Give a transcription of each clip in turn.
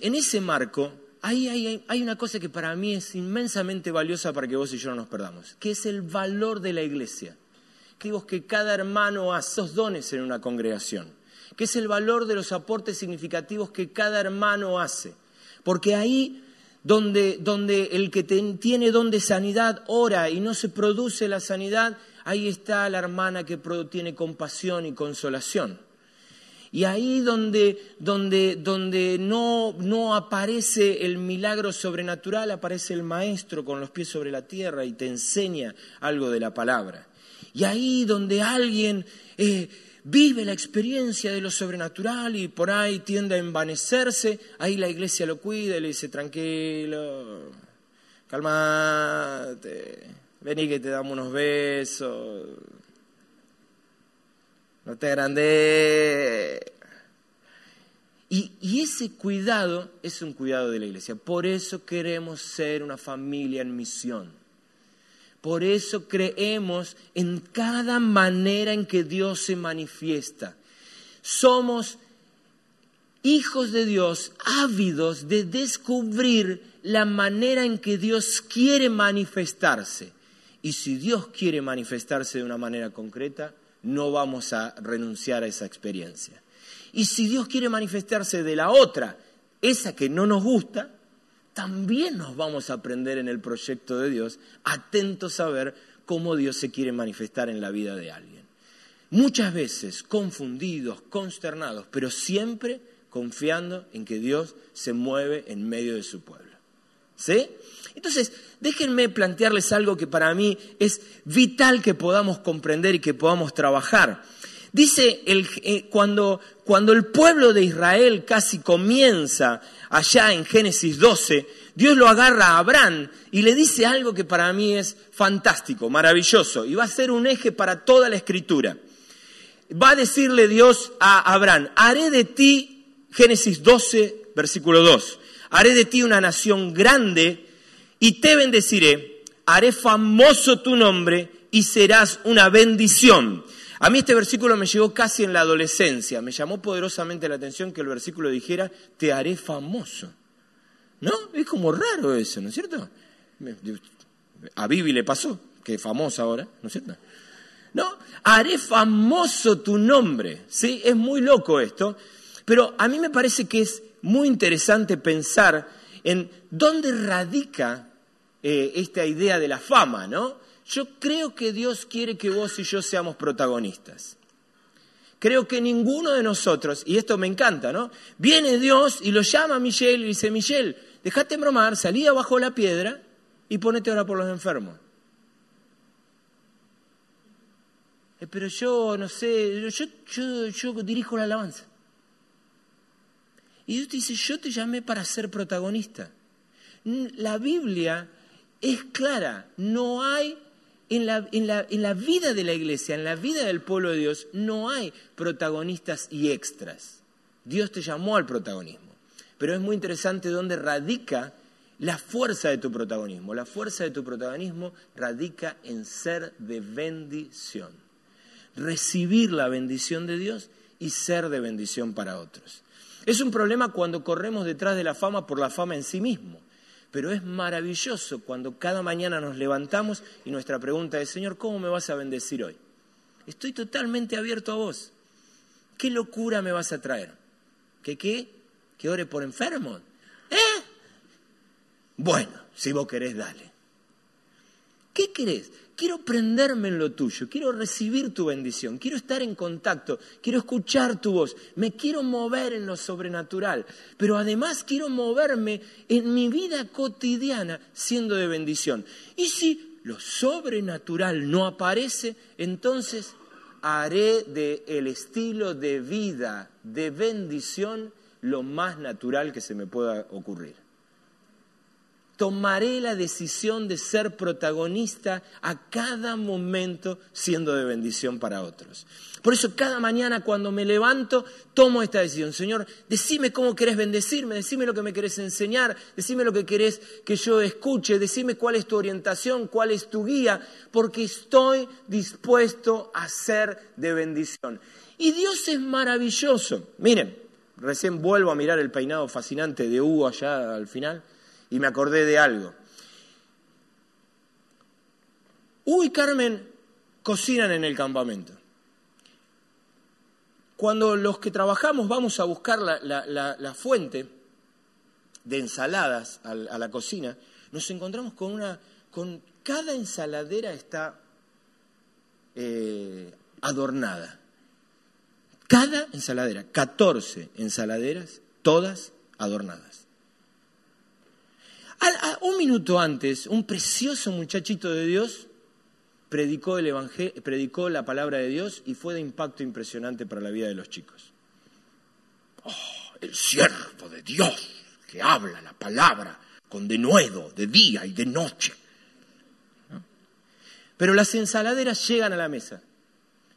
En ese, marco, hay, hay- una cosa que para mí es inmensamente valiosa para que vos y yo no nos perdamos, que es el valor de la iglesia. Que vos que cada hermano hace esos dones en una congregación, que es el valor de los aportes significativos que cada hermano hace. Porque ahí donde, donde el que tiene don de sanidad ora y no se produce la sanidad, ahí está la hermana que tiene compasión y consolación. Y ahí donde, donde, donde no, no aparece el milagro sobrenatural, aparece el maestro con los pies sobre la tierra y te enseña algo de la palabra. Y ahí donde alguien eh, vive la experiencia de lo sobrenatural y por ahí tiende a envanecerse, ahí la iglesia lo cuida y le dice, tranquilo, calmate, vení que te damos unos besos, no te agrandes. Y, y ese cuidado es un cuidado de la iglesia. Por eso queremos ser una familia en misión. Por eso creemos en cada manera en que Dios se manifiesta. Somos hijos de Dios ávidos de descubrir la manera en que Dios quiere manifestarse. Y si Dios quiere manifestarse de una manera concreta, no vamos a renunciar a esa experiencia. Y si Dios quiere manifestarse de la otra, esa que no nos gusta, también nos vamos a aprender en el proyecto de Dios, atentos a ver cómo Dios se quiere manifestar en la vida de alguien. Muchas veces confundidos, consternados, pero siempre confiando en que Dios se mueve en medio de su pueblo. ¿Sí? Entonces, déjenme plantearles algo que para mí es vital que podamos comprender y que podamos trabajar. Dice, el, eh, cuando, cuando el pueblo de Israel casi comienza allá en Génesis 12, Dios lo agarra a Abraham y le dice algo que para mí es fantástico, maravilloso, y va a ser un eje para toda la escritura. Va a decirle Dios a Abraham, haré de ti, Génesis 12, versículo 2, haré de ti una nación grande y te bendeciré, haré famoso tu nombre y serás una bendición. A mí este versículo me llegó casi en la adolescencia, me llamó poderosamente la atención que el versículo dijera, te haré famoso. ¿No? Es como raro eso, ¿no es cierto? A Bibi le pasó, que es famosa ahora, ¿no es cierto? No, haré famoso tu nombre, ¿sí? Es muy loco esto, pero a mí me parece que es muy interesante pensar en dónde radica eh, esta idea de la fama, ¿no? Yo creo que Dios quiere que vos y yo seamos protagonistas. Creo que ninguno de nosotros, y esto me encanta, ¿no? Viene Dios y lo llama a Michelle y dice, Michelle, dejate bromar, salí abajo la piedra y ponete ahora por los enfermos. Eh, pero yo, no sé, yo, yo, yo dirijo la alabanza. Y Dios te dice, yo te llamé para ser protagonista. La Biblia es clara, no hay en la, en, la, en la, vida de la iglesia, en la vida del pueblo de Dios, no hay protagonistas y extras. Dios te llamó al protagonismo. Pero es muy interesante dónde radica la fuerza de tu protagonismo. La fuerza de tu protagonismo radica en ser de bendición. Recibir la bendición de Dios y ser de bendición para otros. Es un problema cuando corremos detrás de la fama por la fama en sí mismo. Pero es maravilloso cuando cada mañana nos levantamos y nuestra pregunta es, Señor, ¿cómo me vas a bendecir hoy? Estoy totalmente abierto a vos. ¿Qué locura me vas a traer? ¿Que qué? ¿Que ore por enfermos? ¿Eh? Bueno, si vos querés, dale. ¿Qué querés? Quiero prenderme en lo tuyo, quiero recibir tu bendición, quiero estar en contacto, quiero escuchar tu voz, me quiero mover en lo sobrenatural, pero además quiero moverme en mi vida cotidiana siendo de bendición. Y si lo sobrenatural no aparece, entonces haré de el estilo de vida de bendición lo más natural que se me pueda ocurrir. Tomaré la decisión de ser protagonista a cada momento siendo de bendición para otros. Por eso cada mañana cuando me levanto tomo esta decisión. Señor, decime cómo querés bendecirme, decime lo que me querés enseñar, decime lo que querés que yo escuche, decime cuál es tu orientación, cuál es tu guía, porque estoy dispuesto a ser de bendición. Y Dios es maravilloso. Miren, recién vuelvo a mirar el peinado fascinante de Hugo allá al final y me acordé de algo. Hugo y Carmen cocinan en el campamento. Cuando los que trabajamos vamos a buscar la, fuente de ensaladas a, la- a la cocina, nos encontramos con una, con cada ensaladera está eh, adornada. Cada ensaladera, 14 ensaladeras, todas adornadas. Un minuto antes, un precioso muchachito de Dios predicó, el predicó la palabra de Dios y fue de impacto impresionante para la vida de los chicos. Oh, el siervo de Dios que habla la palabra con denuedo de día y de noche. ¿No? Pero las ensaladeras llegan a la mesa.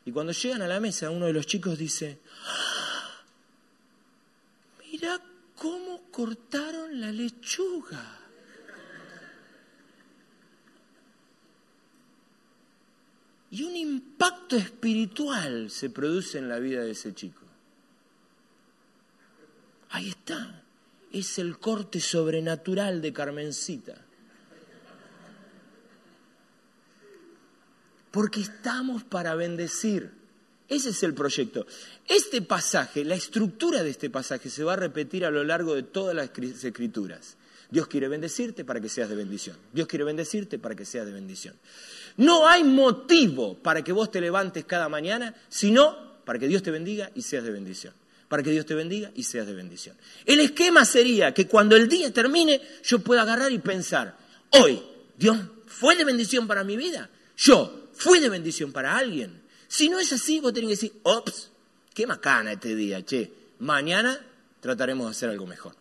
Y cuando llegan a la mesa, uno de los chicos dice, "Ah, mira cómo cortaron la lechuga. Y un impacto espiritual se produce en la vida de ese chico. Ahí está. Es el corte sobrenatural de Carmencita. Porque estamos para bendecir. Ese es el proyecto. Este pasaje, la estructura de este pasaje se va a repetir a lo largo de todas las escri- escrituras. Dios quiere bendecirte para que seas de bendición. Dios quiere bendecirte para que seas de bendición. No hay motivo para que vos te levantes cada mañana, sino para que Dios te bendiga y seas de bendición. Para que Dios te bendiga y seas de bendición. El esquema sería que cuando el día termine, yo pueda agarrar y pensar, hoy Dios fue de bendición para mi vida. Yo fui de bendición para alguien. Si no es así, vos tenés que decir, ops, qué macana este día, che. Mañana trataremos de hacer algo mejor.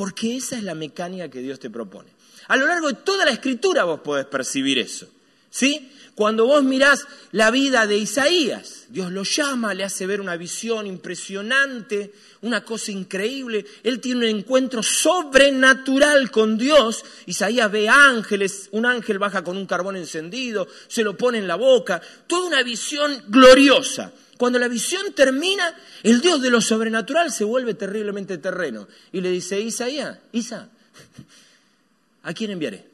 Porque esa es la mecánica que Dios te propone. A lo largo de toda la escritura vos podés percibir eso. ¿Sí? Cuando vos mirás la vida de Isaías, Dios lo llama, le hace ver una visión impresionante, una cosa increíble. Él tiene un encuentro sobrenatural con Dios. Isaías ve ángeles, un ángel baja con un carbón encendido, se lo pone en la boca. Toda una visión gloriosa. Cuando la visión termina, el Dios de lo sobrenatural se vuelve terriblemente terreno. Y le dice, Isaías, Isa, ¿a quién enviaré?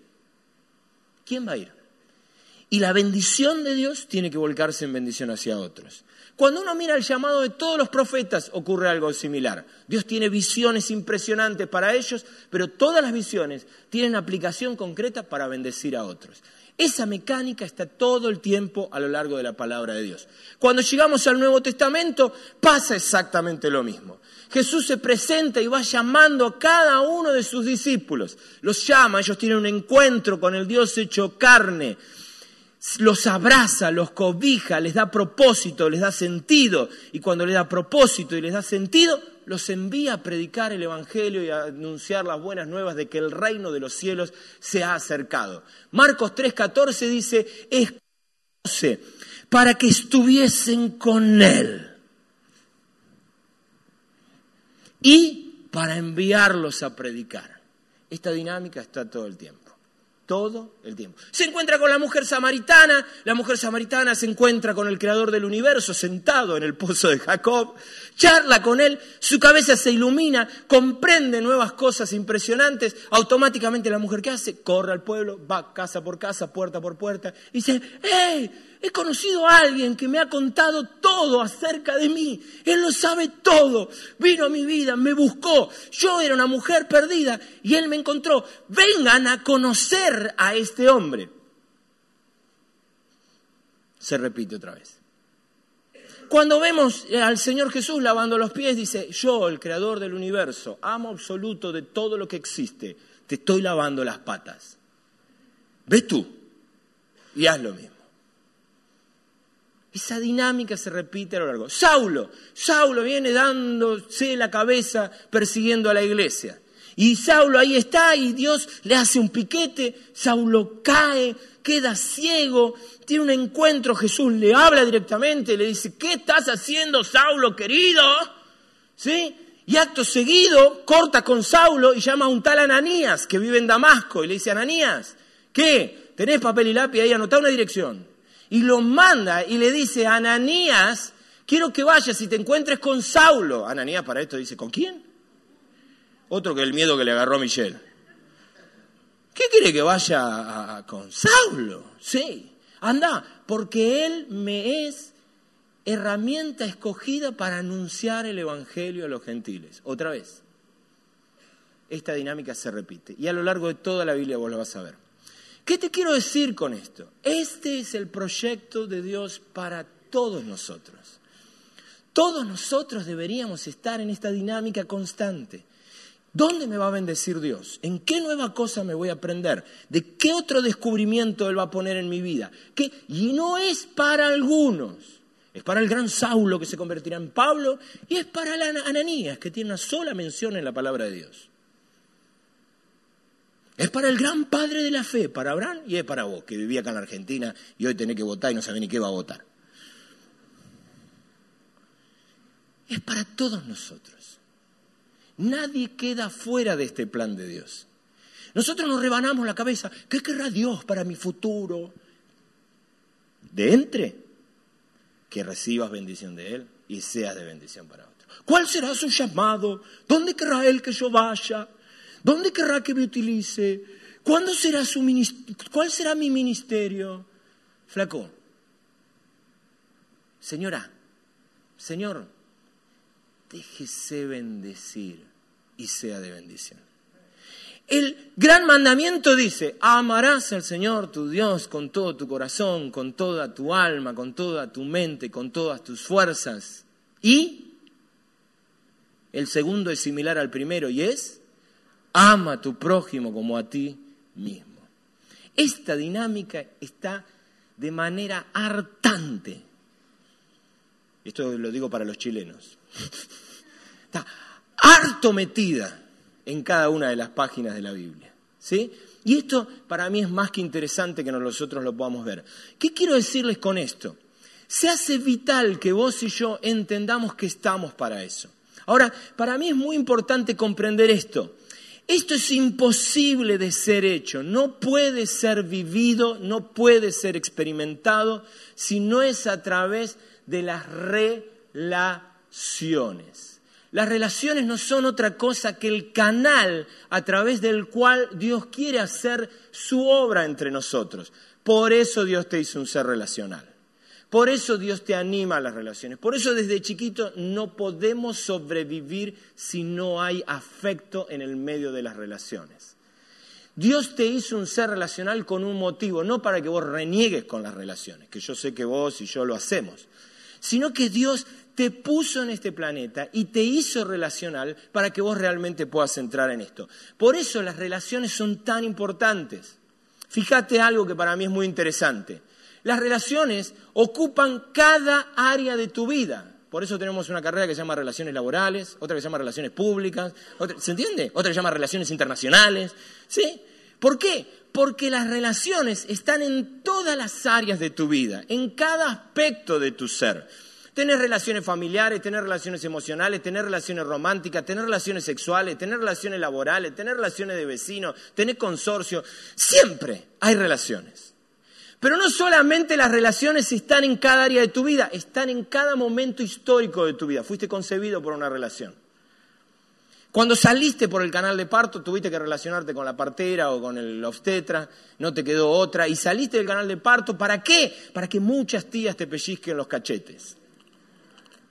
¿Quién va a ir? Y la bendición de Dios tiene que volcarse en bendición hacia otros. Cuando uno mira el llamado de todos los profetas, ocurre algo similar. Dios tiene visiones impresionantes para ellos, pero todas las visiones tienen aplicación concreta para bendecir a otros. Esa mecánica está todo el tiempo a lo largo de la palabra de Dios. Cuando llegamos al Nuevo Testamento pasa exactamente lo mismo. Jesús se presenta y va llamando a cada uno de sus discípulos. Los llama, ellos tienen un encuentro con el Dios hecho carne los abraza, los cobija, les da propósito, les da sentido. Y cuando les da propósito y les da sentido, los envía a predicar el Evangelio y a anunciar las buenas nuevas de que el reino de los cielos se ha acercado. Marcos 3:14 dice, escoge para que estuviesen con él y para enviarlos a predicar. Esta dinámica está todo el tiempo todo el tiempo. Se encuentra con la mujer samaritana, la mujer samaritana se encuentra con el creador del universo sentado en el pozo de Jacob, charla con él, su cabeza se ilumina, comprende nuevas cosas impresionantes, automáticamente la mujer que hace, corre al pueblo, va casa por casa, puerta por puerta, y dice, ¡hey! He conocido a alguien que me ha contado todo acerca de mí. Él lo sabe todo. Vino a mi vida, me buscó. Yo era una mujer perdida y él me encontró. Vengan a conocer a este hombre. Se repite otra vez. Cuando vemos al Señor Jesús lavando los pies, dice, yo, el creador del universo, amo absoluto de todo lo que existe, te estoy lavando las patas. ¿Ves tú? y haz lo mismo. Esa dinámica se repite a lo largo. Saulo, Saulo viene dándose la cabeza persiguiendo a la iglesia. Y Saulo ahí está y Dios le hace un piquete, Saulo cae, queda ciego, tiene un encuentro, Jesús le habla directamente, le dice, ¿qué estás haciendo, Saulo querido? ¿Sí? Y acto seguido corta con Saulo y llama a un tal Ananías que vive en Damasco y le dice, Ananías, ¿qué? ¿Tenés papel y lápiz ahí? Anotá una dirección y lo manda y le dice, Ananías, quiero que vayas y te encuentres con Saulo. Ananías para esto dice, ¿con quién? Otro que el miedo que le agarró a Michelle. ¿Qué quiere que vaya con Saulo? Sí, anda, porque él me es herramienta escogida para anunciar el Evangelio a los gentiles. Otra vez, esta dinámica se repite y a lo largo de toda la Biblia vos lo vas a ver. ¿Qué te quiero decir con esto? Este es el proyecto de Dios para todos nosotros. Todos nosotros deberíamos estar en esta dinámica constante. ¿Dónde me va a bendecir Dios? ¿En qué nueva cosa me voy a aprender? ¿De qué otro descubrimiento Él va a poner en mi vida? Y no es para algunos. Es para el gran Saulo que se convertirá en Pablo y es para la Ananías que tiene una sola mención en la palabra de Dios. Es para el gran padre de la fe, para Abraham y es para vos, que vivía acá en la Argentina y hoy tenés que votar y no sabés ni qué va a votar. Es para todos nosotros. Nadie queda fuera de este plan de Dios. Nosotros nos rebanamos la cabeza. ¿Qué querrá Dios para mi futuro? De entre, que recibas bendición de Él y seas de bendición para otros. ¿Cuál será su llamado? ¿Dónde querrá Él que yo vaya? ¿Dónde querrá que me utilice? ¿Cuándo será su ¿Cuál será mi ministerio? Flaco, señora, señor, déjese bendecir y sea de bendición. El gran mandamiento dice, amarás al Señor tu Dios con todo tu corazón, con toda tu alma, con toda tu mente, con todas tus fuerzas. Y el segundo es similar al primero y es, ama a tu prójimo como a ti mismo. Esta dinámica está de manera hartante. Esto lo digo para los chilenos. Está harto metida en cada una de las páginas de la Biblia. ¿Sí? Y esto para mí es más que interesante que nosotros lo podamos ver. ¿Qué quiero decirles con esto? Se hace vital que vos y yo entendamos que estamos para eso. Ahora, para mí es muy importante comprender esto. Esto es imposible de ser hecho, no puede ser vivido, no puede ser experimentado si no es a través de las relaciones. Las relaciones no son otra cosa que el canal a través del cual Dios quiere hacer su obra entre nosotros. Por eso Dios te hizo un ser relacional. Por eso Dios te anima a las relaciones. Por eso desde chiquito no podemos sobrevivir si no hay afecto en el medio de las relaciones. Dios te hizo un ser relacional con un motivo, no para que vos reniegues con las relaciones, que yo sé que vos y yo lo hacemos, sino que Dios te puso en este planeta y te hizo relacional para que vos realmente puedas entrar en esto. Por eso las relaciones son tan importantes. Fíjate algo que para mí es muy interesante. Las relaciones ocupan cada área de tu vida. Por eso tenemos una carrera que se llama Relaciones Laborales, otra que se llama Relaciones Públicas, otra- ¿se entiende? Otra que se llama Relaciones Internacionales. ¿Sí? ¿Por qué? Porque las relaciones están en todas las áreas de tu vida, en cada aspecto de tu ser. Tener relaciones familiares, tener relaciones emocionales, tener relaciones románticas, tener relaciones sexuales, tener relaciones laborales, tener relaciones de vecinos, tener consorcio. Siempre hay relaciones. Pero no solamente las relaciones están en cada área de tu vida, están en cada momento histórico de tu vida. Fuiste concebido por una relación. Cuando saliste por el canal de parto, tuviste que relacionarte con la partera o con el obstetra, no te quedó otra, y saliste del canal de parto, ¿para qué? Para que muchas tías te pellizquen los cachetes,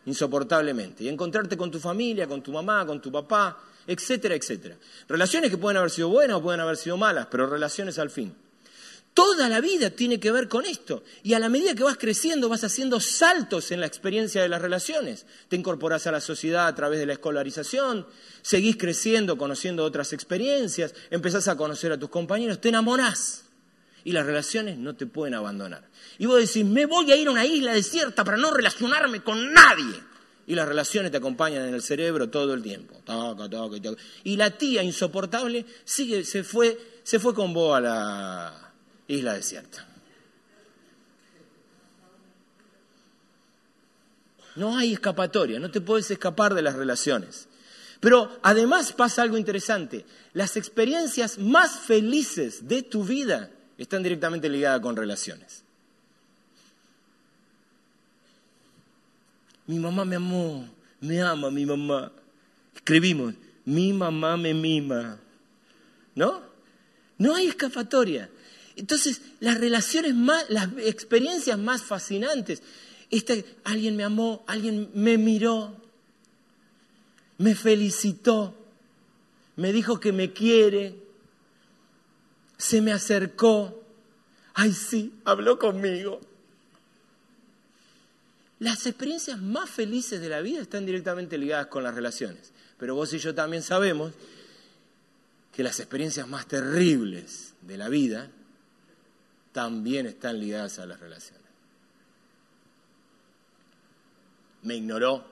insoportablemente, y encontrarte con tu familia, con tu mamá, con tu papá, etcétera, etcétera. Relaciones que pueden haber sido buenas o pueden haber sido malas, pero relaciones al fin. Toda la vida tiene que ver con esto. Y a la medida que vas creciendo, vas haciendo saltos en la experiencia de las relaciones. Te incorporás a la sociedad a través de la escolarización, seguís creciendo, conociendo otras experiencias, empezás a conocer a tus compañeros, te enamorás. Y las relaciones no te pueden abandonar. Y vos decís, me voy a ir a una isla desierta para no relacionarme con nadie. Y las relaciones te acompañan en el cerebro todo el tiempo. Taca, taca, taca. Y la tía insoportable sigue, se, fue, se fue con vos a la isla desierta. No hay escapatoria, no te puedes escapar de las relaciones. Pero además pasa algo interesante. Las experiencias más felices de tu vida están directamente ligadas con relaciones. Mi mamá me amó, me ama mi mamá. Escribimos, mi mamá me mima. ¿No? No hay escapatoria. Entonces, las relaciones más, las experiencias más fascinantes, este, alguien me amó, alguien me miró, me felicitó, me dijo que me quiere, se me acercó, ay sí, habló conmigo. Las experiencias más felices de la vida están directamente ligadas con las relaciones, pero vos y yo también sabemos que las experiencias más terribles de la vida también están ligadas a las relaciones. Me ignoró,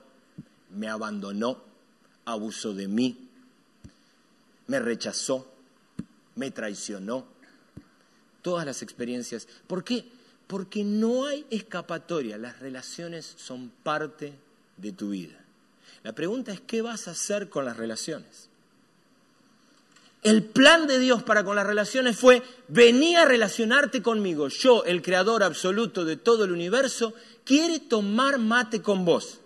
me abandonó, abusó de mí, me rechazó, me traicionó. Todas las experiencias. ¿Por qué? Porque no hay escapatoria. Las relaciones son parte de tu vida. La pregunta es, ¿qué vas a hacer con las relaciones? El plan de Dios para con las relaciones fue, vení a relacionarte conmigo. Yo, el creador absoluto de todo el universo, quiere tomar mate con vos.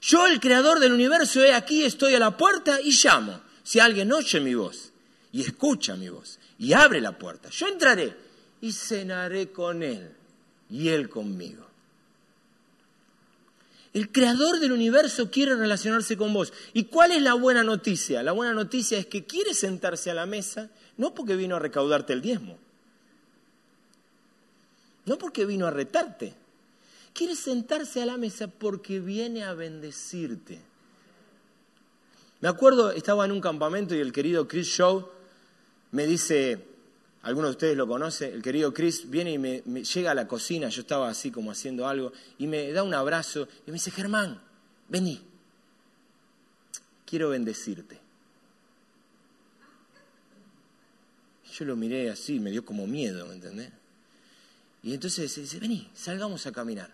Yo, el creador del universo, he aquí, estoy a la puerta y llamo. Si alguien oye mi voz y escucha mi voz y abre la puerta, yo entraré y cenaré con él y él conmigo. El creador del universo quiere relacionarse con vos. ¿Y cuál es la buena noticia? La buena noticia es que quiere sentarse a la mesa no porque vino a recaudarte el diezmo, no porque vino a retarte, quiere sentarse a la mesa porque viene a bendecirte. Me acuerdo, estaba en un campamento y el querido Chris Shaw me dice, algunos de ustedes lo conocen, el querido Chris viene y me, me llega a la cocina, yo estaba así como haciendo algo, y me da un abrazo y me dice, Germán, vení, quiero bendecirte. Yo lo miré así, me dio como miedo, ¿me entendés? Y entonces dice, vení, salgamos a caminar.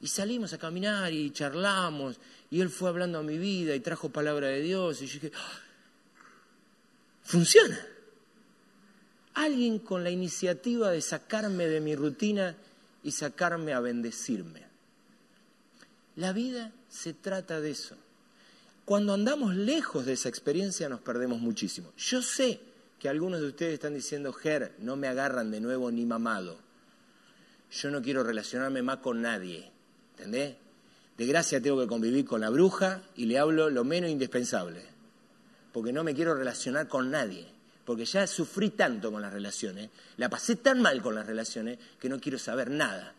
Y salimos a caminar y charlamos, y él fue hablando a mi vida y trajo palabra de Dios, y yo dije, "Ah, funciona. Alguien con la iniciativa de sacarme de mi rutina y sacarme a bendecirme. La vida se trata de eso. Cuando andamos lejos de esa experiencia nos perdemos muchísimo. Yo sé que algunos de ustedes están diciendo, Ger, no me agarran de nuevo ni mamado. Yo no quiero relacionarme más con nadie. ¿Entendés? De gracia tengo que convivir con la bruja y le hablo lo menos indispensable. Porque no me quiero relacionar con nadie. Porque ya sufrí tanto con las relaciones, la pasé tan mal con las relaciones, que no quiero saber nada.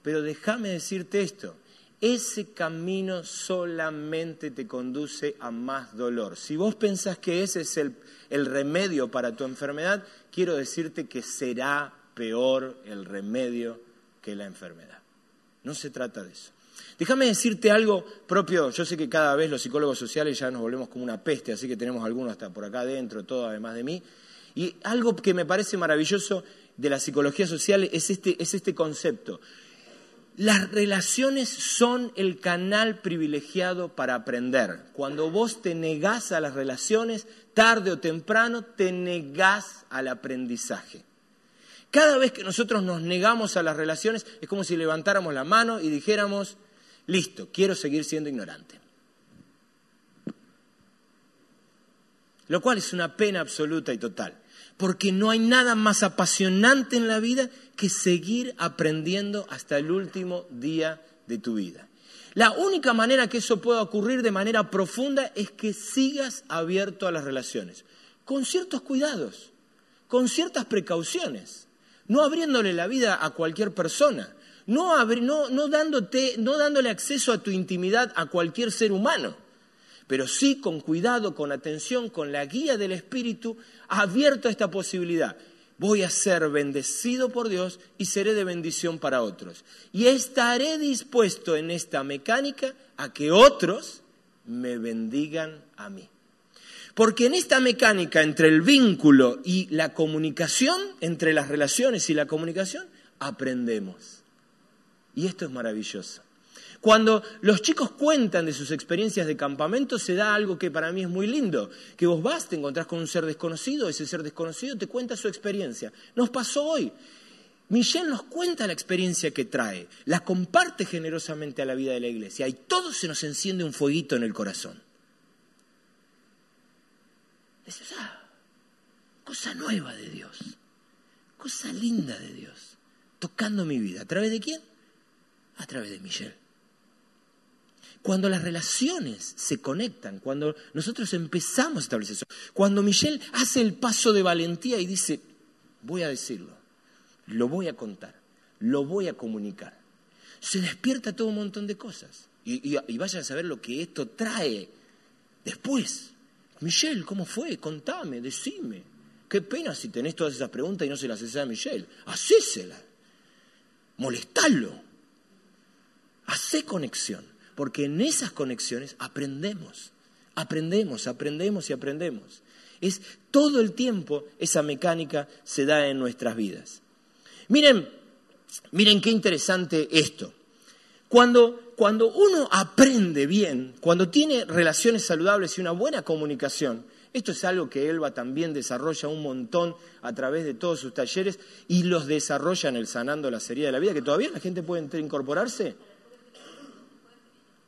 Pero déjame decirte esto, ese camino solamente te conduce a más dolor. Si vos pensás que ese es el, el remedio para tu enfermedad, quiero decirte que será peor el remedio que la enfermedad. No se trata de eso. Déjame decirte algo propio. Yo sé que cada vez los psicólogos sociales ya nos volvemos como una peste, así que tenemos algunos hasta por acá adentro, todo además de mí. Y algo que me parece maravilloso de la psicología social es este, es este concepto. Las relaciones son el canal privilegiado para aprender. Cuando vos te negás a las relaciones, tarde o temprano te negás al aprendizaje. Cada vez que nosotros nos negamos a las relaciones es como si levantáramos la mano y dijéramos, listo, quiero seguir siendo ignorante. Lo cual es una pena absoluta y total, porque no hay nada más apasionante en la vida que seguir aprendiendo hasta el último día de tu vida. La única manera que eso pueda ocurrir de manera profunda es que sigas abierto a las relaciones, con ciertos cuidados, con ciertas precauciones, no abriéndole la vida a cualquier persona, no, no dándote, no dándole acceso a tu intimidad a cualquier ser humano, pero sí con cuidado, con atención, con la guía del Espíritu, abierto a esta posibilidad. voy a ser bendecido por Dios y seré de bendición para otros. Y estaré dispuesto en esta mecánica a que otros me bendigan a mí. Porque en esta mecánica entre el vínculo y la comunicación, entre las relaciones y la comunicación, aprendemos. Y esto es maravilloso. Cuando los chicos cuentan de sus experiencias de campamento, se da algo que para mí es muy lindo, que vos vas, te encontrás con un ser desconocido, ese ser desconocido te cuenta su experiencia. Nos pasó hoy. Michelle nos cuenta la experiencia que trae, la comparte generosamente a la vida de la iglesia y todo se nos enciende un fueguito en el corazón. Dices, ah, cosa nueva de Dios, cosa linda de Dios, tocando mi vida. ¿A través de quién? A través de Michelle. Cuando las relaciones se conectan, cuando nosotros empezamos a establecer eso, cuando Michelle hace el paso de valentía y dice, voy a decirlo, lo voy a contar, lo voy a comunicar, se despierta todo un montón de cosas. Y, y, vayan a saber lo que esto trae después. Michelle, ¿cómo fue? Contame, decime. Qué pena si tenés todas esas preguntas y no se las haces a Michelle. Hacésela. Molestalo. Hacé conexión. Porque en esas conexiones aprendemos. Aprendemos, aprendemos y aprendemos. Es todo el tiempo esa mecánica se da en nuestras vidas. Miren, miren qué interesante esto. Cuando, cuando uno aprende bien, cuando tiene relaciones saludables y una buena comunicación, esto es algo que Elba también desarrolla un montón a través de todos sus talleres y los desarrolla en el Sanando la Serie de la Vida, que todavía la gente puede incorporarse.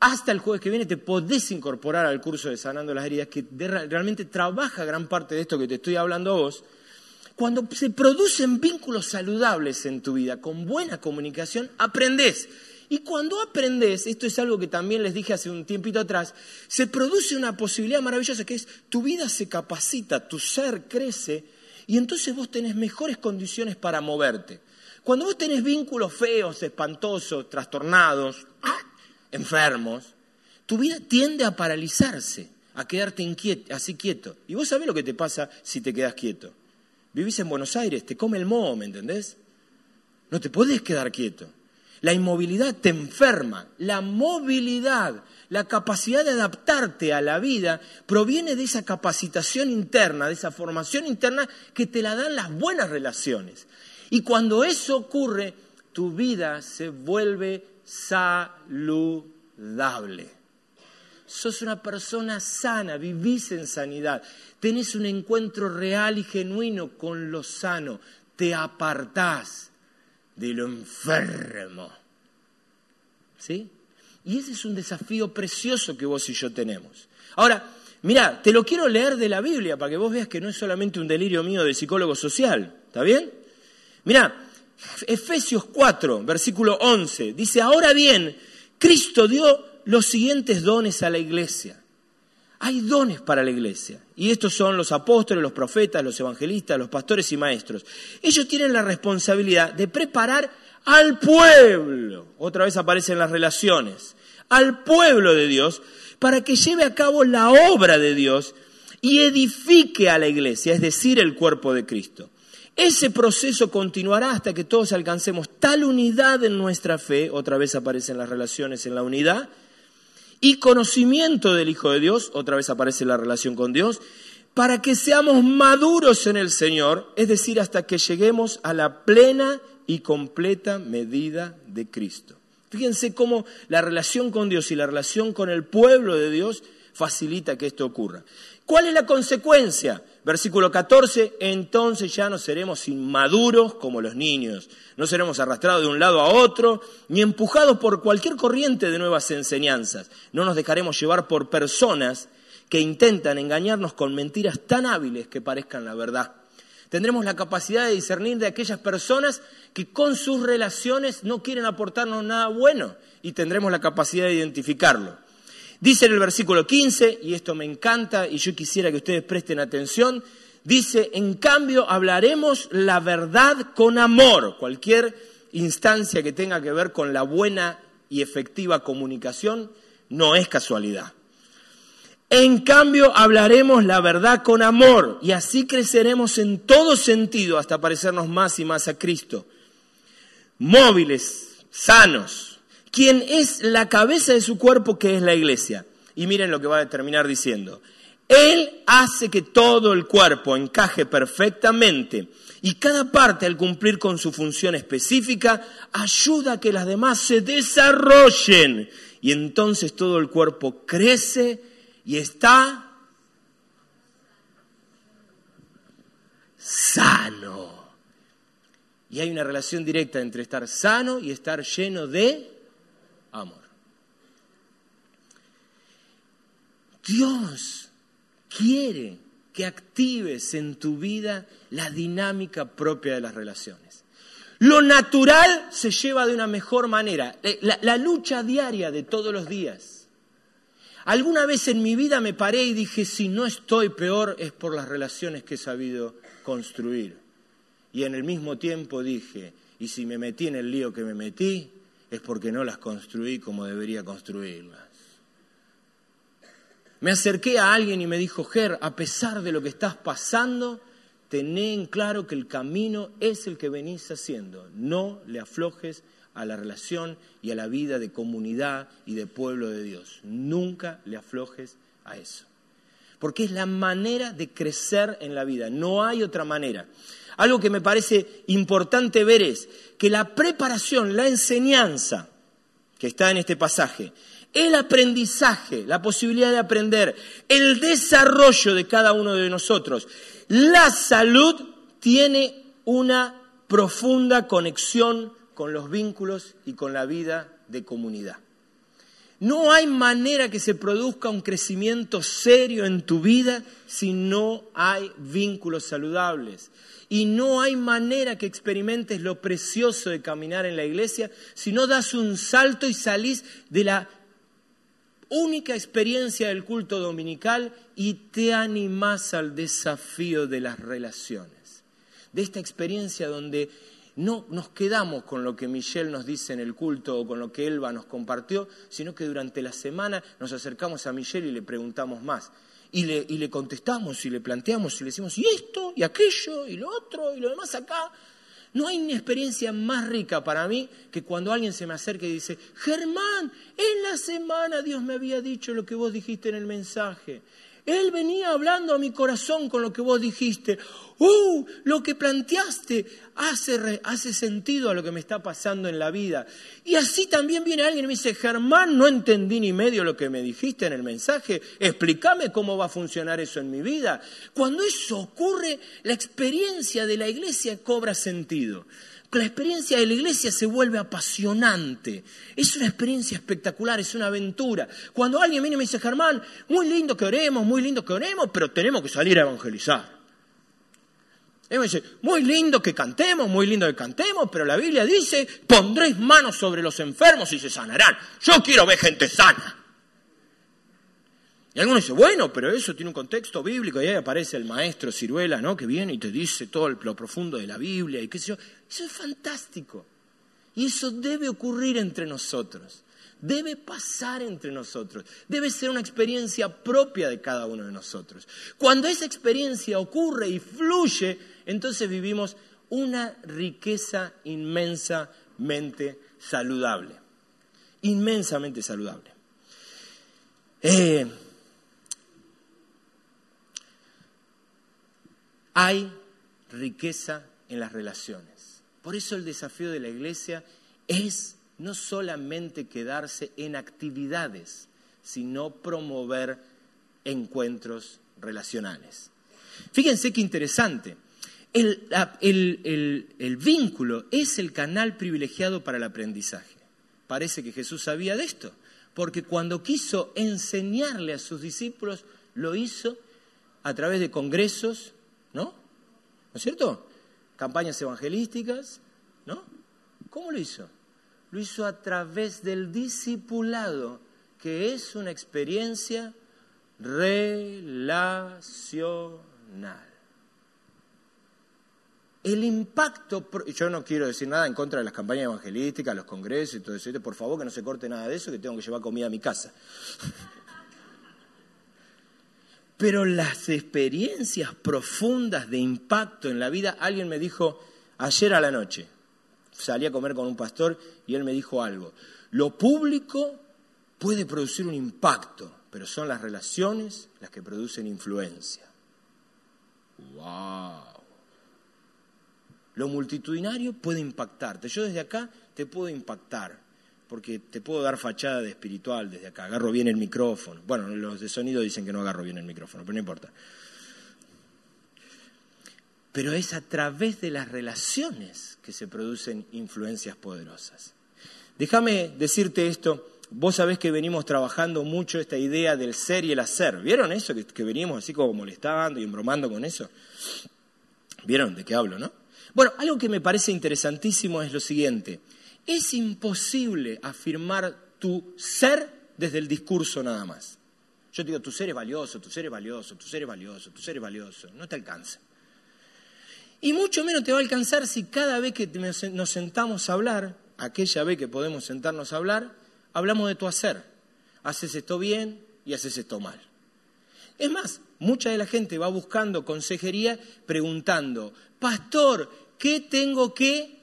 Hasta el jueves que viene te podés incorporar al curso de Sanando las Heridas, que realmente trabaja gran parte de esto que te estoy hablando a vos. Cuando se producen vínculos saludables en tu vida, con buena comunicación, aprendés. Y cuando aprendes, esto es algo que también les dije hace un tiempito atrás, se produce una posibilidad maravillosa que es tu vida se capacita, tu ser crece y entonces vos tenés mejores condiciones para moverte. Cuando vos tenés vínculos feos, espantosos, trastornados, enfermos, tu vida tiende a paralizarse, a quedarte así quieto. Y vos sabés lo que te pasa si te quedas quieto. Vivís en Buenos Aires, te come el moho, ¿me entendés? No te podés quedar quieto. La inmovilidad te enferma. La movilidad, la capacidad de adaptarte a la vida, proviene de esa capacitación interna, de esa formación interna que te la dan las buenas relaciones. Y cuando eso ocurre, tu vida se vuelve saludable. Sos una persona sana, vivís en sanidad, tenés un encuentro real y genuino con lo sano, te apartás de lo enfermo. ¿Sí? Y ese es un desafío precioso que vos y yo tenemos. Ahora, mira, te lo quiero leer de la Biblia para que vos veas que no es solamente un delirio mío de psicólogo social. ¿Está bien? Mira, Efesios 4, versículo 11, dice, ahora bien, Cristo dio los siguientes dones a la iglesia. Hay dones para la iglesia. Y estos son los apóstoles, los profetas, los evangelistas, los pastores y maestros. Ellos tienen la responsabilidad de preparar al pueblo. Otra vez aparecen las relaciones. Al pueblo de Dios para que lleve a cabo la obra de Dios y edifique a la iglesia, es decir, el cuerpo de Cristo. Ese proceso continuará hasta que todos alcancemos tal unidad en nuestra fe, otra vez aparecen las relaciones en la unidad, y conocimiento del Hijo de Dios, otra vez aparece la relación con Dios, para que seamos maduros en el Señor, es decir, hasta que lleguemos a la plena y completa medida de Cristo. Fíjense cómo la relación con Dios y la relación con el pueblo de Dios facilita que esto ocurra. ¿Cuál es la consecuencia? Versículo 14, entonces ya no seremos inmaduros como los niños, no seremos arrastrados de un lado a otro, ni empujados por cualquier corriente de nuevas enseñanzas, no nos dejaremos llevar por personas que intentan engañarnos con mentiras tan hábiles que parezcan la verdad. Tendremos la capacidad de discernir de aquellas personas que con sus relaciones no quieren aportarnos nada bueno y tendremos la capacidad de identificarlo. Dice en el versículo 15, y esto me encanta y yo quisiera que ustedes presten atención, dice, en cambio hablaremos la verdad con amor. Cualquier instancia que tenga que ver con la buena y efectiva comunicación no es casualidad. En cambio, hablaremos la verdad con amor y así creceremos en todo sentido hasta parecernos más y más a Cristo. Móviles, sanos, quien es la cabeza de su cuerpo que es la iglesia. Y miren lo que va a terminar diciendo. Él hace que todo el cuerpo encaje perfectamente y cada parte al cumplir con su función específica ayuda a que las demás se desarrollen y entonces todo el cuerpo crece y está sano. Y hay una relación directa entre estar sano y estar lleno de amor. Dios quiere que actives en tu vida la dinámica propia de las relaciones. Lo natural se lleva de una mejor manera, eh, la, la, lucha diaria de todos los días. Alguna vez en mi vida me paré y dije, si no estoy peor es por las relaciones que he sabido construir. Y en el mismo tiempo dije, y si me metí en el lío que me metí, es porque no las construí como debería construirlas. Me acerqué a alguien y me dijo, Ger, a pesar de lo que estás pasando, tené en claro que el camino es el que venís haciendo. No le aflojes a la relación y a la vida de comunidad y de pueblo de Dios. Nunca le aflojes a eso. Porque es la manera de crecer en la vida. No hay otra manera. Algo que me parece importante ver es que la preparación, la enseñanza que está en este pasaje, el aprendizaje, la posibilidad de aprender, el desarrollo de cada uno de nosotros. La salud tiene una profunda conexión con los vínculos y con la vida de comunidad. No hay manera que se produzca un crecimiento serio en tu vida si no hay vínculos saludables. Y no hay manera que experimentes lo precioso de caminar en la iglesia si no das un salto y salís de la única experiencia del culto dominical y te animás al desafío de las relaciones. De esta experiencia donde no nos quedamos con lo que Michelle nos dice en el culto o con lo que Elba nos compartió, sino que durante la semana nos acercamos a Michelle y le preguntamos más. Y le, y le contestamos y le planteamos y le decimos, y esto, y aquello, y lo otro, y lo demás acá. No hay una experiencia más rica para mí que cuando alguien se me acerca y dice, Germán, en la semana Dios me había dicho lo que vos dijiste en el mensaje. Él venía hablando a mi corazón con lo que vos dijiste. ¡Uh! Lo que planteaste hace, hace sentido a lo que me está pasando en la vida. Y así también viene alguien y me dice, Germán, no entendí ni medio lo que me dijiste en el mensaje. Explícame cómo va a funcionar eso en mi vida. Cuando eso ocurre, la experiencia de la iglesia cobra sentido la experiencia de la iglesia se vuelve apasionante. Es una experiencia espectacular, es una aventura. Cuando alguien viene y me dice, Germán, muy lindo que oremos, muy lindo que oremos, pero tenemos que salir a evangelizar. Él me dice, muy lindo que cantemos, muy lindo que cantemos, pero la Biblia dice, pondréis manos sobre los enfermos y se sanarán. Yo quiero ver gente sana. Y algunos dicen, bueno, pero eso tiene un contexto bíblico, y ahí aparece el maestro Ciruela, ¿no? Que viene y te dice todo lo profundo de la Biblia y qué sé yo. Eso es fantástico. Y eso debe ocurrir entre nosotros. Debe pasar entre nosotros. Debe ser una experiencia propia de cada uno de nosotros. Cuando esa experiencia ocurre y fluye, entonces vivimos una riqueza inmensamente saludable. Inmensamente saludable. Eh, Hay riqueza en las relaciones. Por eso el desafío de la iglesia es no solamente quedarse en actividades, sino promover encuentros relacionales. Fíjense qué interesante. El, vínculo es el canal privilegiado para el aprendizaje. Parece que Jesús sabía de esto, porque cuando quiso enseñarle a sus discípulos, lo hizo a través de congresos, ¿no? ¿No es cierto? Campañas evangelísticas, ¿no? ¿Cómo lo hizo? Lo hizo a través del discipulado, que es una experiencia relacional. El impacto, yo no quiero decir nada en contra de las campañas evangelísticas, los congresos y todo eso, por favor que no se corte nada de eso, que tengo que llevar comida a mi casa. Pero las experiencias profundas de impacto en la vida, alguien me dijo ayer a la noche, salí a comer con un pastor y él me dijo algo, lo público puede producir un impacto, pero son las relaciones las que producen influencia. ¡Wow! Lo multitudinario puede impactarte. Yo desde acá te puedo impactar, porque te puedo dar fachada de espiritual desde acá. Agarro bien el micrófono. Bueno, los de sonido dicen que no agarro bien el micrófono, pero no importa. Pero es a través de las relaciones que se producen influencias poderosas. Déjame decirte esto. Vos sabés que venimos trabajando mucho esta idea del ser y el hacer. ¿Vieron eso? Que, venimos así como molestando y embromando con eso. ¿Vieron de qué hablo, no? Bueno, algo que me parece interesantísimo es lo siguiente. Es imposible afirmar tu ser desde el discurso nada más. Yo te digo, tu ser es valioso, tu ser es valioso, tu ser es valioso, tu ser es valioso. No te alcanza. Y mucho menos te va a alcanzar si cada vez que nos sentamos a hablar, aquella vez que podemos sentarnos a hablar, hablamos de tu hacer. Haces esto bien y haces esto mal. Es más, mucha de la gente va buscando consejería preguntando, pastor, ¿qué tengo que?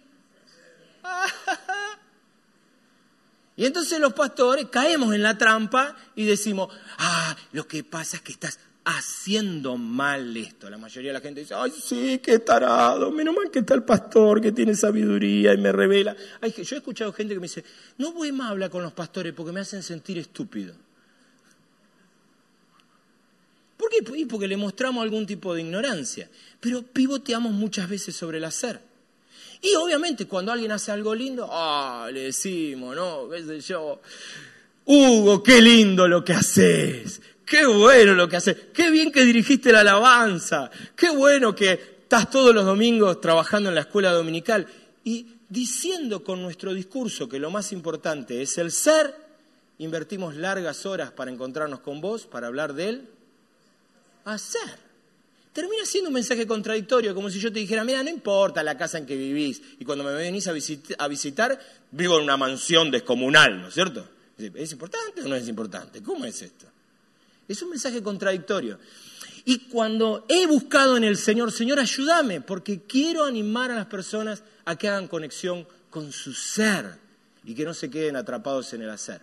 Y entonces los pastores caemos en la trampa y decimos, ah, lo que pasa es que estás haciendo mal esto. La mayoría de la gente dice, ay, sí, qué tarado, menos mal que está el pastor que tiene sabiduría y me revela. Ay, yo he escuchado gente que me dice, no voy más a hablar con los pastores porque me hacen sentir estúpido. ¿Por qué? Porque le mostramos algún tipo de ignorancia. Pero pivoteamos muchas veces sobre el hacer. Y obviamente cuando alguien hace algo lindo, ah, le decimos, ¿no? ¿Qué sé yo? Hugo, qué lindo lo que haces. Qué bueno lo que haces. Qué bien que dirigiste la alabanza. Qué bueno que estás todos los domingos trabajando en la escuela dominical. Y diciendo con nuestro discurso que lo más importante es el ser, invertimos largas horas para encontrarnos con vos, para hablar de él, hacer termina siendo un mensaje contradictorio, como si yo te dijera, mira, no importa la casa en que vivís, y cuando me venís a, visitar, vivo en una mansión descomunal, ¿no es cierto? ¿Es importante o no es importante? ¿Cómo es esto? Es un mensaje contradictorio. Y cuando he buscado en el Señor, Señor, ayúdame, porque quiero animar a las personas a que hagan conexión con su ser y que no se queden atrapados en el hacer.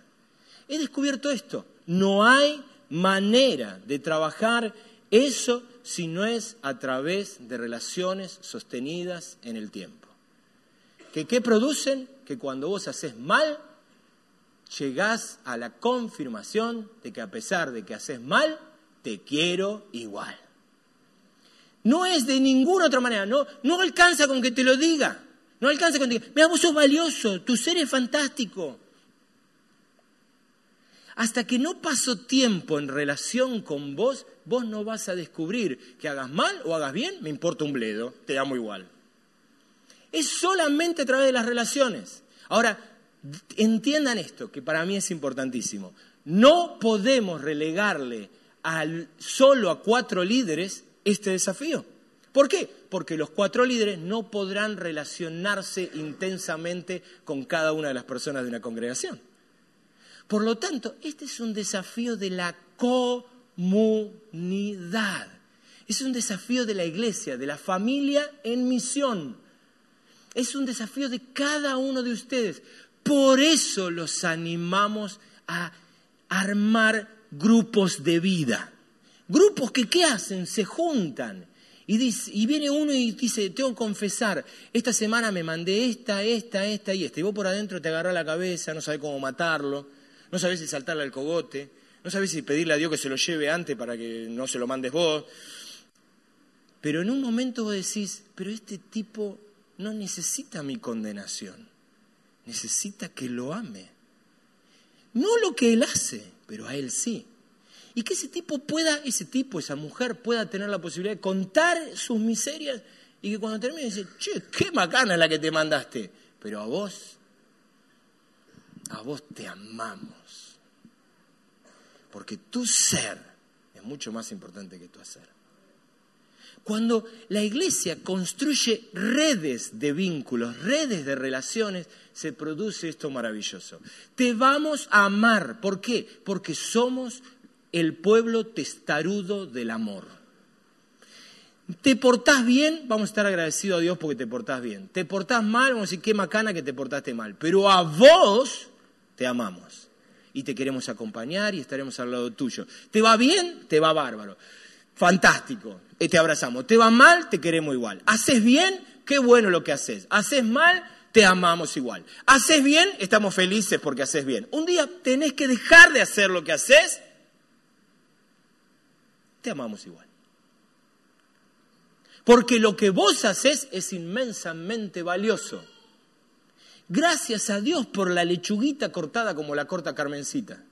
He descubierto esto. No hay manera de trabajar eso si no es a través de relaciones sostenidas en el tiempo. ¿Que qué producen? Que cuando vos haces mal, llegás a la confirmación de que a pesar de que haces mal, te quiero igual. No es de ninguna otra manera, no, no alcanza con que te lo diga. No alcanza con que mira, vos sos valioso, tu ser es fantástico. Hasta que no paso tiempo en relación con vos, vos no vas a descubrir que hagas mal o hagas bien, me importa un bledo, te amo igual. Es solamente a través de las relaciones. Ahora, entiendan esto, que para mí es importantísimo. No podemos relegarle al, solo a cuatro líderes este desafío. ¿Por qué? Porque los cuatro líderes no podrán relacionarse intensamente con cada una de las personas de una congregación. Por lo tanto, este es un desafío de la comunidad. Es un desafío de la iglesia, de la familia en misión. Es un desafío de cada uno de ustedes. Por eso los animamos a armar grupos de vida. Grupos que ¿qué hacen? Se juntan. Y, dice, y viene uno y dice, tengo que confesar, esta semana me mandé esta, esta, esta y esta. Y vos por adentro te agarrás la cabeza, no sabés cómo matarlo no sabes si saltarle al cogote, no sabes si pedirle a Dios que se lo lleve antes para que no se lo mandes vos. Pero en un momento vos decís, pero este tipo no necesita mi condenación, necesita que lo ame. No lo que él hace, pero a él sí. Y que ese tipo pueda, ese tipo, esa mujer pueda tener la posibilidad de contar sus miserias y que cuando termine dice, che, qué macana la que te mandaste. Pero a vos a vos te amamos. Porque tu ser es mucho más importante que tu hacer. Cuando la iglesia construye redes de vínculos, redes de relaciones, se produce esto maravilloso. Te vamos a amar. ¿Por qué? Porque somos el pueblo testarudo del amor. Te portás bien, vamos a estar agradecidos a Dios porque te portás bien. Te portás mal, vamos a decir qué macana que te portaste mal. Pero a vos te amamos y te queremos acompañar y estaremos al lado tuyo. ¿Te va bien? Te va bárbaro. Fantástico, eh, te abrazamos. ¿Te va mal? Te queremos igual. ¿Haces bien? Qué bueno lo que haces. ¿Haces mal? Te amamos igual. ¿Haces bien? Estamos felices porque haces bien. Un día tenés que dejar de hacer lo que haces. Te amamos igual. Porque lo que vos haces es inmensamente valioso. Gracias a Dios por la lechuguita cortada como la corta Carmencita.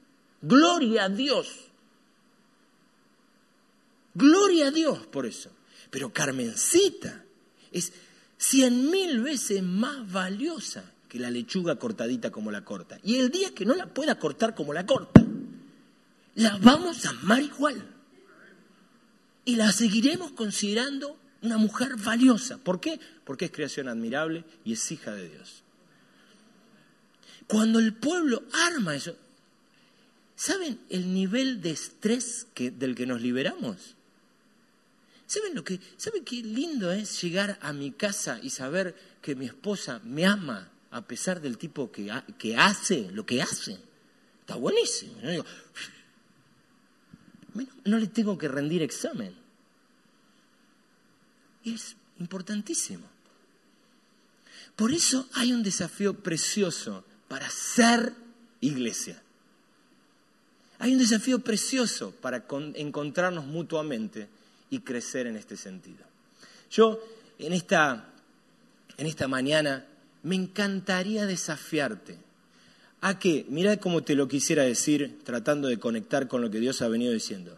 Gloria a Dios. Gloria a Dios por eso. Pero Carmencita es cien mil veces más valiosa que la lechuga cortadita como la corta. Y el día que no la pueda cortar como la corta, la vamos a amar igual. Y la seguiremos considerando una mujer valiosa. ¿Por qué? Porque es creación admirable y es hija de Dios. Cuando el pueblo arma eso, ¿saben el nivel de estrés del que nos liberamos? ¿Saben lo que, ¿Saben qué lindo es llegar a mi casa y saber que mi esposa me ama a pesar del tipo que, que hace lo que hace? Está buenísimo. No, no le tengo que rendir examen. Y es importantísimo. Por eso hay un desafío precioso para ser iglesia. Hay un desafío precioso para encontrarnos mutuamente y crecer en este sentido. Yo en esta, en esta mañana me encantaría desafiarte a que, mira cómo te lo quisiera decir, tratando de conectar con lo que Dios ha venido diciendo.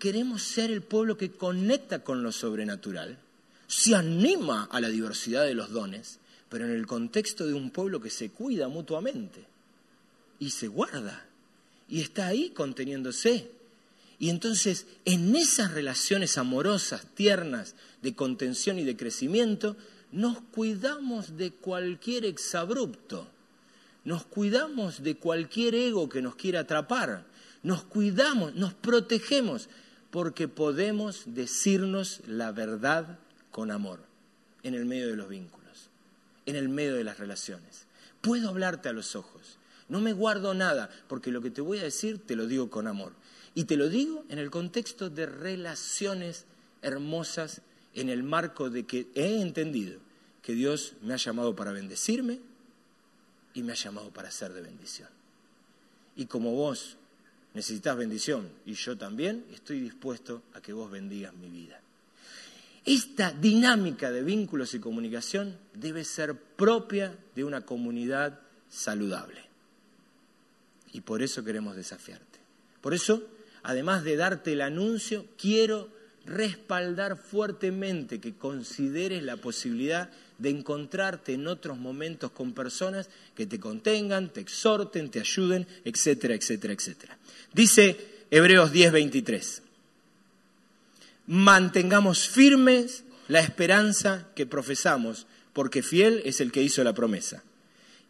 Queremos ser el pueblo que conecta con lo sobrenatural, se anima a la diversidad de los dones, pero en el contexto de un pueblo que se cuida mutuamente y se guarda y está ahí conteniéndose. Y entonces en esas relaciones amorosas, tiernas, de contención y de crecimiento, nos cuidamos de cualquier exabrupto, nos cuidamos de cualquier ego que nos quiera atrapar, nos cuidamos, nos protegemos, porque podemos decirnos la verdad con amor en el medio de los vínculos, en el medio de las relaciones. Puedo hablarte a los ojos, no me guardo nada, porque lo que te voy a decir te lo digo con amor. Y te lo digo en el contexto de relaciones hermosas, en el marco de que he entendido que Dios me ha llamado para bendecirme y me ha llamado para ser de bendición. Y como vos necesitas bendición y yo también, estoy dispuesto a que vos bendigas mi vida. Esta dinámica de vínculos y comunicación debe ser propia de una comunidad saludable. Y por eso queremos desafiarte. Por eso, además de darte el anuncio, quiero respaldar fuertemente que consideres la posibilidad de encontrarte en otros momentos con personas que te contengan, te exhorten, te ayuden, etcétera, etcétera, etcétera. Dice Hebreos 10:23, mantengamos firmes la esperanza que profesamos, porque fiel es el que hizo la promesa.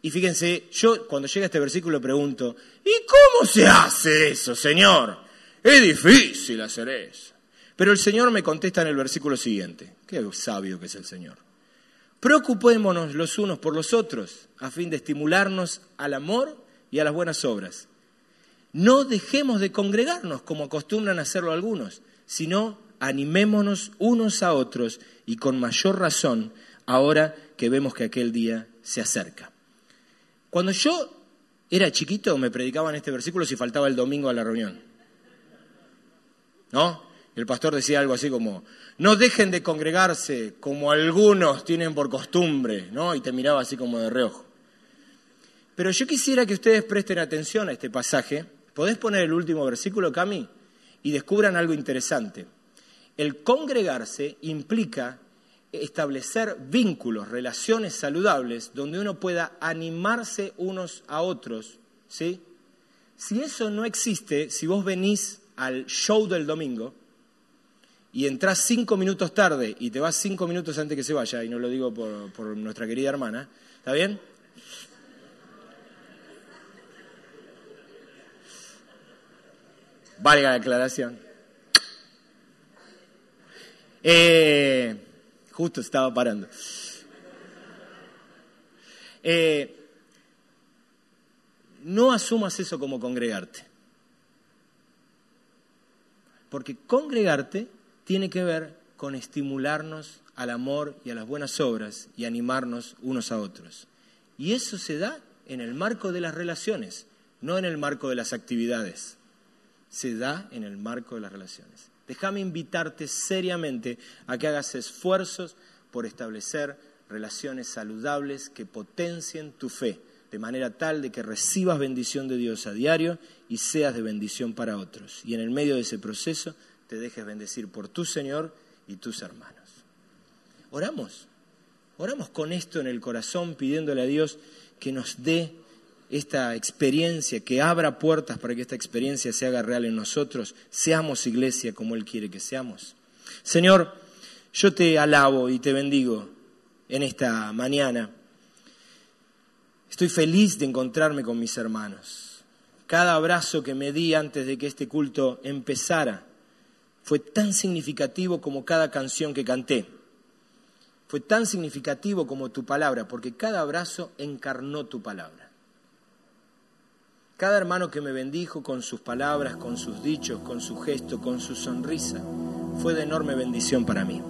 Y fíjense, yo cuando llega este versículo pregunto, ¿y cómo se hace eso, Señor? Es difícil hacer eso. Pero el Señor me contesta en el versículo siguiente, qué sabio que es el Señor. Preocupémonos los unos por los otros, a fin de estimularnos al amor y a las buenas obras. No dejemos de congregarnos como acostumbran hacerlo algunos, sino animémonos unos a otros y con mayor razón ahora que vemos que aquel día se acerca. Cuando yo era chiquito me predicaban este versículo si faltaba el domingo a la reunión. ¿No? El pastor decía algo así como, no dejen de congregarse como algunos tienen por costumbre, ¿no? Y te miraba así como de reojo. Pero yo quisiera que ustedes presten atención a este pasaje. ¿Podés poner el último versículo, Cami? Y descubran algo interesante. El congregarse implica establecer vínculos, relaciones saludables, donde uno pueda animarse unos a otros, ¿sí? Si eso no existe, si vos venís al show del domingo y entrás cinco minutos tarde y te vas cinco minutos antes que se vaya, y no lo digo por, por nuestra querida hermana, ¿está bien? Valga la aclaración. Eh, justo estaba parando. Eh, no asumas eso como congregarte. Porque congregarte tiene que ver con estimularnos al amor y a las buenas obras y animarnos unos a otros. Y eso se da en el marco de las relaciones, no en el marco de las actividades. Se da en el marco de las relaciones. Déjame invitarte seriamente a que hagas esfuerzos por establecer relaciones saludables que potencien tu fe, de manera tal de que recibas bendición de Dios a diario y seas de bendición para otros. Y en el medio de ese proceso te dejes bendecir por tu Señor y tus hermanos. Oramos, oramos con esto en el corazón, pidiéndole a Dios que nos dé esta experiencia, que abra puertas para que esta experiencia se haga real en nosotros, seamos iglesia como Él quiere que seamos. Señor, yo te alabo y te bendigo en esta mañana. Estoy feliz de encontrarme con mis hermanos. Cada abrazo que me di antes de que este culto empezara fue tan significativo como cada canción que canté. Fue tan significativo como tu palabra, porque cada abrazo encarnó tu palabra. Cada hermano que me bendijo con sus palabras, con sus dichos, con su gesto, con su sonrisa, fue de enorme bendición para mí.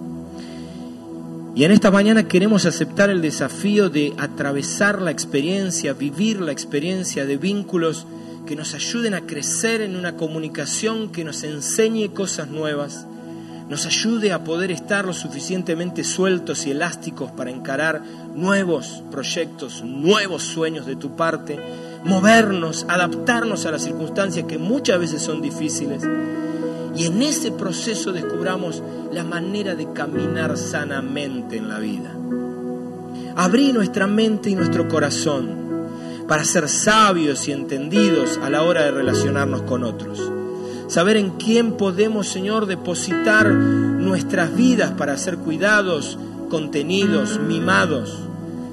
Y en esta mañana queremos aceptar el desafío de atravesar la experiencia, vivir la experiencia de vínculos que nos ayuden a crecer en una comunicación que nos enseñe cosas nuevas, nos ayude a poder estar lo suficientemente sueltos y elásticos para encarar nuevos proyectos, nuevos sueños de tu parte, movernos, adaptarnos a las circunstancias que muchas veces son difíciles y en ese proceso descubramos la manera de caminar sanamente en la vida. Abrí nuestra mente y nuestro corazón para ser sabios y entendidos a la hora de relacionarnos con otros. Saber en quién podemos, Señor, depositar nuestras vidas para ser cuidados, contenidos, mimados.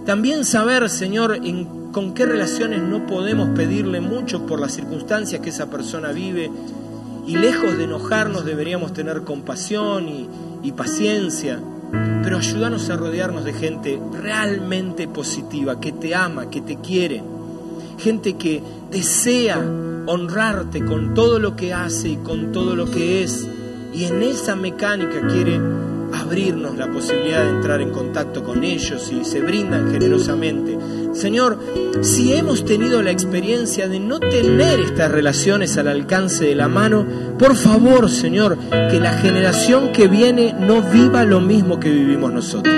También saber, Señor, en, con qué relaciones no podemos pedirle mucho por las circunstancias que esa persona vive. Y lejos de enojarnos deberíamos tener compasión y, paciencia, pero ayúdanos a rodearnos de gente realmente positiva, que te ama, que te quiere, gente que desea honrarte con todo lo que hace y con todo lo que es, y en esa mecánica quiere abrirnos la posibilidad de entrar en contacto con ellos y se brindan generosamente. Señor, si hemos tenido la experiencia de no tener estas relaciones al alcance de la mano, por favor, Señor, que la generación que viene no viva lo mismo que vivimos nosotros.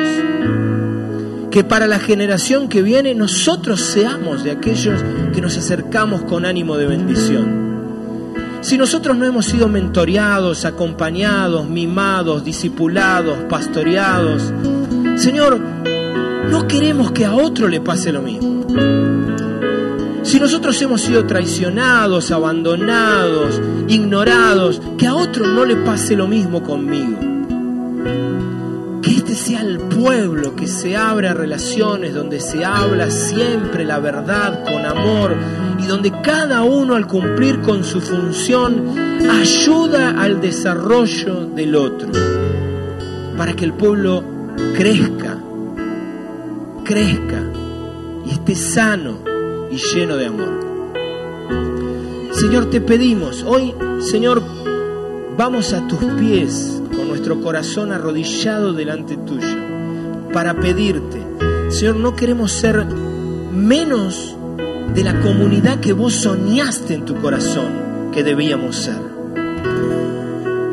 Que para la generación que viene nosotros seamos de aquellos que nos acercamos con ánimo de bendición si nosotros no hemos sido mentoreados, acompañados, mimados, discipulados, pastoreados, Señor, no queremos que a otro le pase lo mismo. Si nosotros hemos sido traicionados, abandonados, ignorados, que a otro no le pase lo mismo conmigo. Que este sea el pueblo que se abra a relaciones donde se habla siempre la verdad con amor y donde cada uno al cumplir con su función ayuda al desarrollo del otro, para que el pueblo crezca, crezca y esté sano y lleno de amor. Señor, te pedimos, hoy, Señor, vamos a tus pies con nuestro corazón arrodillado delante tuyo para pedirte, Señor, no queremos ser menos de la comunidad que vos soñaste en tu corazón que debíamos ser.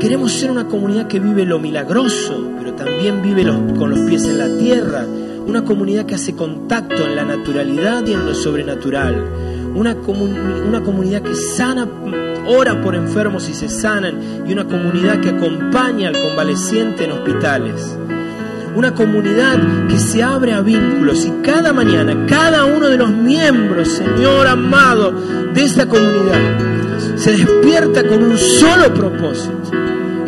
Queremos ser una comunidad que vive lo milagroso, pero también vive con los pies en la tierra, una comunidad que hace contacto en la naturalidad y en lo sobrenatural, una, una comunidad que sana, ora por enfermos y se sanan, y una comunidad que acompaña al convaleciente en hospitales una comunidad que se abre a vínculos y cada mañana cada uno de los miembros, Señor amado, de esta comunidad se despierta con un solo propósito,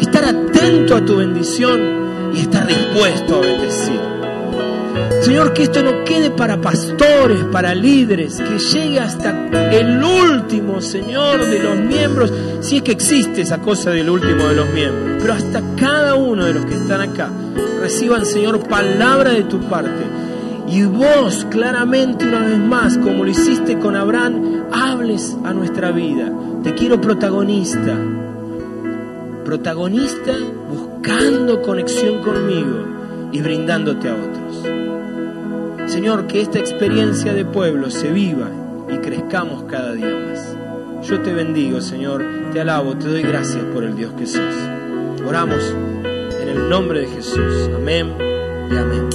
estar atento a tu bendición y estar dispuesto a bendecir. Señor, que esto no quede para pastores, para líderes, que llegue hasta el último, Señor, de los miembros, si es que existe esa cosa del último de los miembros, pero hasta cada uno de los que están acá reciban, Señor, palabra de tu parte. Y vos claramente una vez más, como lo hiciste con Abraham, hables a nuestra vida. Te quiero protagonista. Protagonista buscando conexión conmigo y brindándote a otros. Señor, que esta experiencia de pueblo se viva y crezcamos cada día más. Yo te bendigo, Señor, te alabo, te doy gracias por el Dios que sos. Oramos en el nombre de Jesús. Amén y amén.